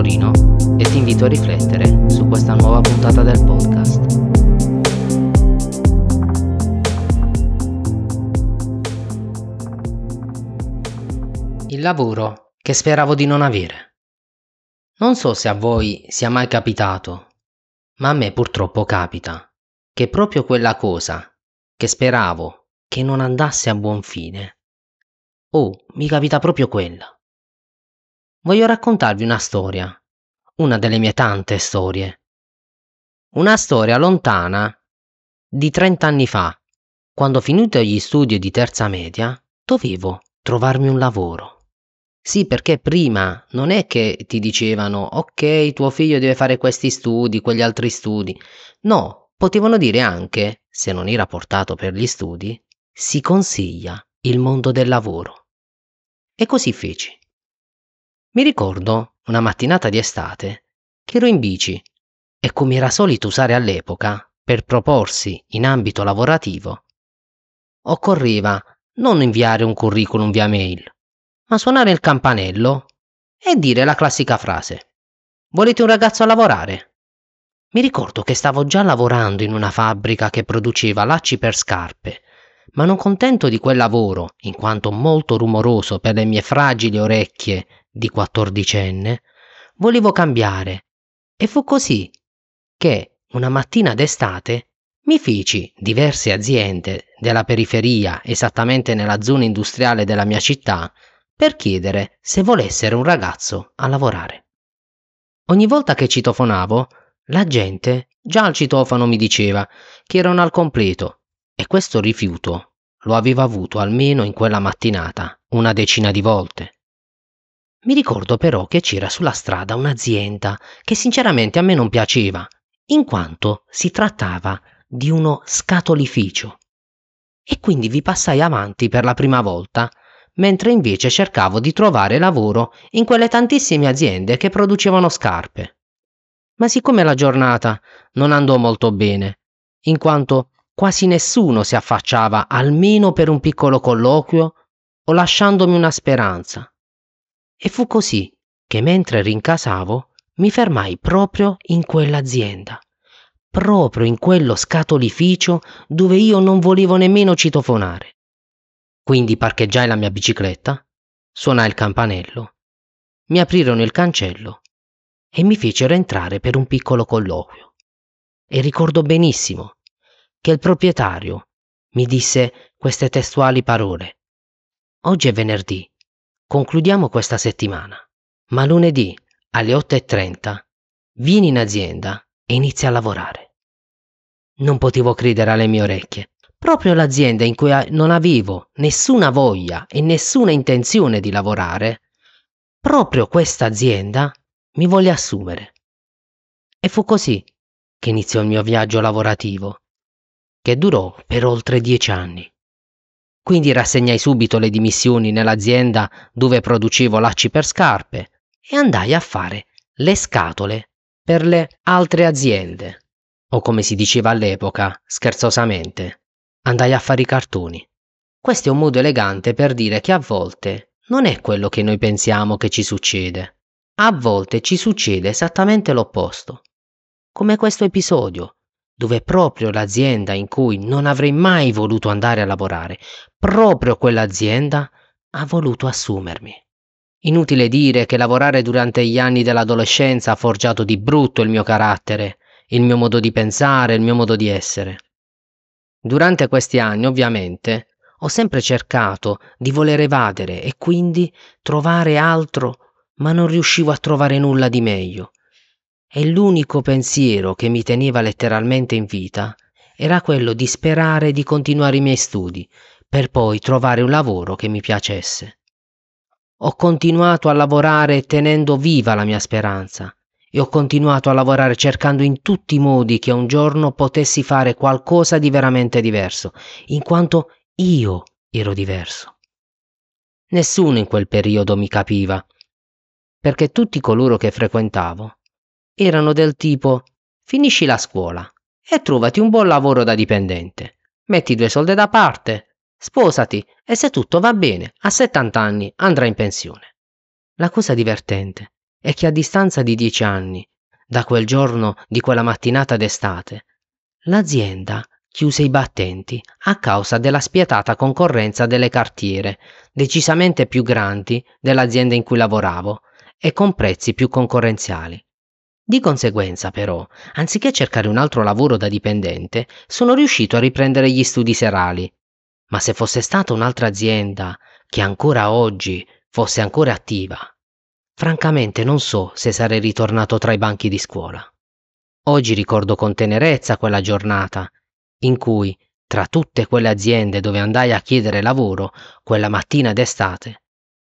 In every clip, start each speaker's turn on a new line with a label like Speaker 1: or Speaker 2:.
Speaker 1: sono Rino e ti invito a riflettere su questa nuova puntata del podcast. Il lavoro che speravo di non avere. Non so se a voi sia mai capitato, ma a me purtroppo capita che proprio quella cosa che speravo che non andasse a buon fine. Oh, mi capita proprio quella voglio raccontarvi una storia, una delle mie tante storie. Una storia lontana di 30 anni fa, quando finito gli studi di terza media, dovevo trovarmi un lavoro. Sì, perché prima non è che ti dicevano ok, tuo figlio deve fare questi studi, quegli altri studi. No, potevano dire anche, se non era portato per gli studi, si consiglia il mondo del lavoro. E così feci. Mi ricordo, una mattinata di estate, che ero in bici e come era solito usare all'epoca, per proporsi in ambito lavorativo, occorreva non inviare un curriculum via mail, ma suonare il campanello e dire la classica frase. Volete un ragazzo a lavorare? Mi ricordo che stavo già lavorando in una fabbrica che produceva lacci per scarpe, ma non contento di quel lavoro, in quanto molto rumoroso per le mie fragili orecchie di quattordicenne, volevo cambiare. E fu così che una mattina d'estate mi feci diverse aziende della periferia, esattamente nella zona industriale della mia città, per chiedere se volessero un ragazzo a lavorare. Ogni volta che citofonavo, la gente già al citofono mi diceva che erano al completo e questo rifiuto lo avevo avuto almeno in quella mattinata una decina di volte. Mi ricordo però che c'era sulla strada un'azienda che sinceramente a me non piaceva, in quanto si trattava di uno scatolificio. E quindi vi passai avanti per la prima volta, mentre invece cercavo di trovare lavoro in quelle tantissime aziende che producevano scarpe. Ma siccome la giornata non andò molto bene, in quanto quasi nessuno si affacciava almeno per un piccolo colloquio o lasciandomi una speranza, e fu così che mentre rincasavo mi fermai proprio in quell'azienda, proprio in quello scatolificio dove io non volevo nemmeno citofonare. Quindi parcheggiai la mia bicicletta, suonai il campanello, mi aprirono il cancello e mi fecero entrare per un piccolo colloquio. E ricordo benissimo che il proprietario mi disse queste testuali parole. Oggi è venerdì Concludiamo questa settimana, ma lunedì alle 8.30 vieni in azienda e inizia a lavorare. Non potevo credere alle mie orecchie. Proprio l'azienda in cui non avevo nessuna voglia e nessuna intenzione di lavorare, proprio questa azienda mi volle assumere. E fu così che iniziò il mio viaggio lavorativo, che durò per oltre dieci anni. Quindi rassegnai subito le dimissioni nell'azienda dove producevo lacci per scarpe e andai a fare le scatole per le altre aziende. O come si diceva all'epoca, scherzosamente, andai a fare i cartoni. Questo è un modo elegante per dire che a volte non è quello che noi pensiamo che ci succede. A volte ci succede esattamente l'opposto. Come questo episodio, dove proprio l'azienda in cui non avrei mai voluto andare a lavorare, proprio quell'azienda ha voluto assumermi. Inutile dire che lavorare durante gli anni dell'adolescenza ha forgiato di brutto il mio carattere, il mio modo di pensare, il mio modo di essere. Durante questi anni, ovviamente, ho sempre cercato di voler evadere e quindi trovare altro, ma non riuscivo a trovare nulla di meglio e l'unico pensiero che mi teneva letteralmente in vita era quello di sperare di continuare i miei studi per poi trovare un lavoro che mi piacesse. Ho continuato a lavorare tenendo viva la mia speranza e ho continuato a lavorare cercando in tutti i modi che un giorno potessi fare qualcosa di veramente diverso, in quanto io ero diverso. Nessuno in quel periodo mi capiva, perché tutti coloro che frequentavo erano del tipo finisci la scuola e trovati un buon lavoro da dipendente, metti due soldi da parte, sposati e se tutto va bene, a 70 anni andrai in pensione. La cosa divertente è che a distanza di dieci anni, da quel giorno di quella mattinata d'estate, l'azienda chiuse i battenti a causa della spietata concorrenza delle cartiere, decisamente più grandi dell'azienda in cui lavoravo e con prezzi più concorrenziali. Di conseguenza, però, anziché cercare un altro lavoro da dipendente, sono riuscito a riprendere gli studi serali. Ma se fosse stata un'altra azienda, che ancora oggi fosse ancora attiva, francamente non so se sarei ritornato tra i banchi di scuola. Oggi ricordo con tenerezza quella giornata in cui, tra tutte quelle aziende dove andai a chiedere lavoro quella mattina d'estate,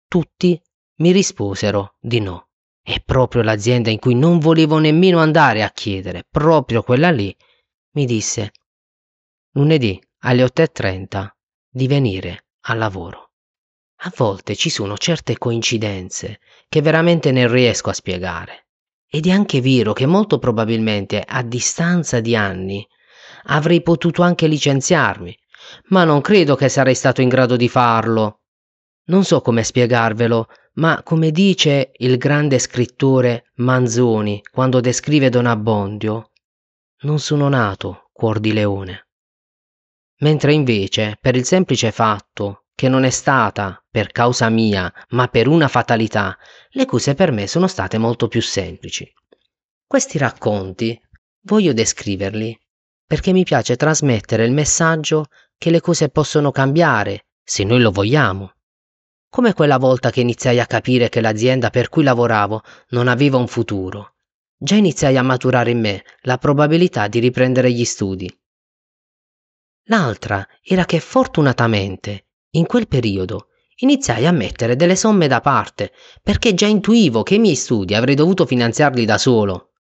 Speaker 1: tutti mi risposero di no. E proprio l'azienda in cui non volevo nemmeno andare a chiedere, proprio quella lì, mi disse lunedì alle 8.30 di venire al lavoro. A volte ci sono certe coincidenze che veramente non riesco a spiegare. Ed è anche vero che molto probabilmente a distanza di anni avrei potuto anche licenziarmi, ma non credo che sarei stato in grado di farlo. Non so come spiegarvelo, ma come dice il grande scrittore Manzoni quando descrive Don Abbondio, non sono nato cuor di leone. Mentre invece, per il semplice fatto che non è stata per causa mia, ma per una fatalità, le cose per me sono state molto più semplici. Questi racconti voglio descriverli perché mi piace trasmettere il messaggio che le cose possono cambiare, se noi lo vogliamo come quella volta che iniziai a capire che l'azienda per cui lavoravo non aveva un futuro. Già iniziai a maturare in me la probabilità di riprendere gli studi. L'altra era che fortunatamente, in quel periodo, iniziai a mettere delle somme da parte, perché già intuivo che i miei studi avrei dovuto finanziarli da solo.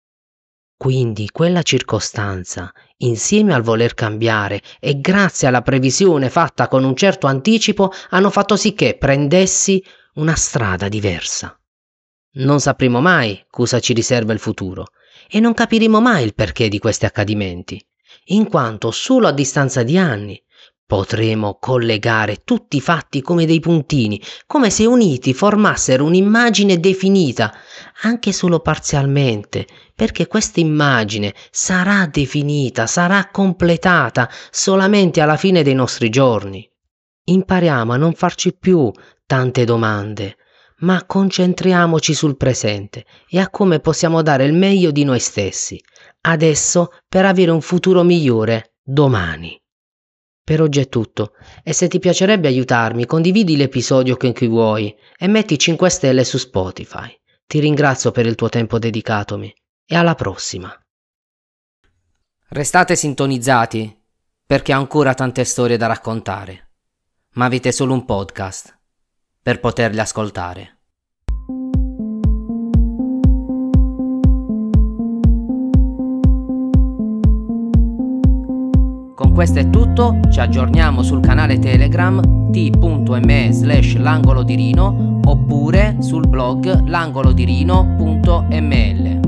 Speaker 1: Quindi quella circostanza, insieme al voler cambiare e grazie alla previsione fatta con un certo anticipo, hanno fatto sì che prendessi una strada diversa. Non sapremo mai cosa ci riserva il futuro e non capiremo mai il perché di questi accadimenti, in quanto solo a distanza di anni Potremo collegare tutti i fatti come dei puntini, come se uniti formassero un'immagine definita, anche solo parzialmente, perché questa immagine sarà definita, sarà completata solamente alla fine dei nostri giorni. Impariamo a non farci più tante domande, ma concentriamoci sul presente e a come possiamo dare il meglio di noi stessi, adesso per avere un futuro migliore domani. Per oggi è tutto e se ti piacerebbe aiutarmi condividi l'episodio con chi vuoi e metti 5 stelle su Spotify. Ti ringrazio per il tuo tempo dedicatomi e alla prossima. Restate sintonizzati perché ho ancora tante storie da raccontare, ma avete solo un podcast per poterle ascoltare. Questo è tutto, ci aggiorniamo sul canale Telegram t.me slash l'angolo di Rino oppure sul blog langolodirino.ml.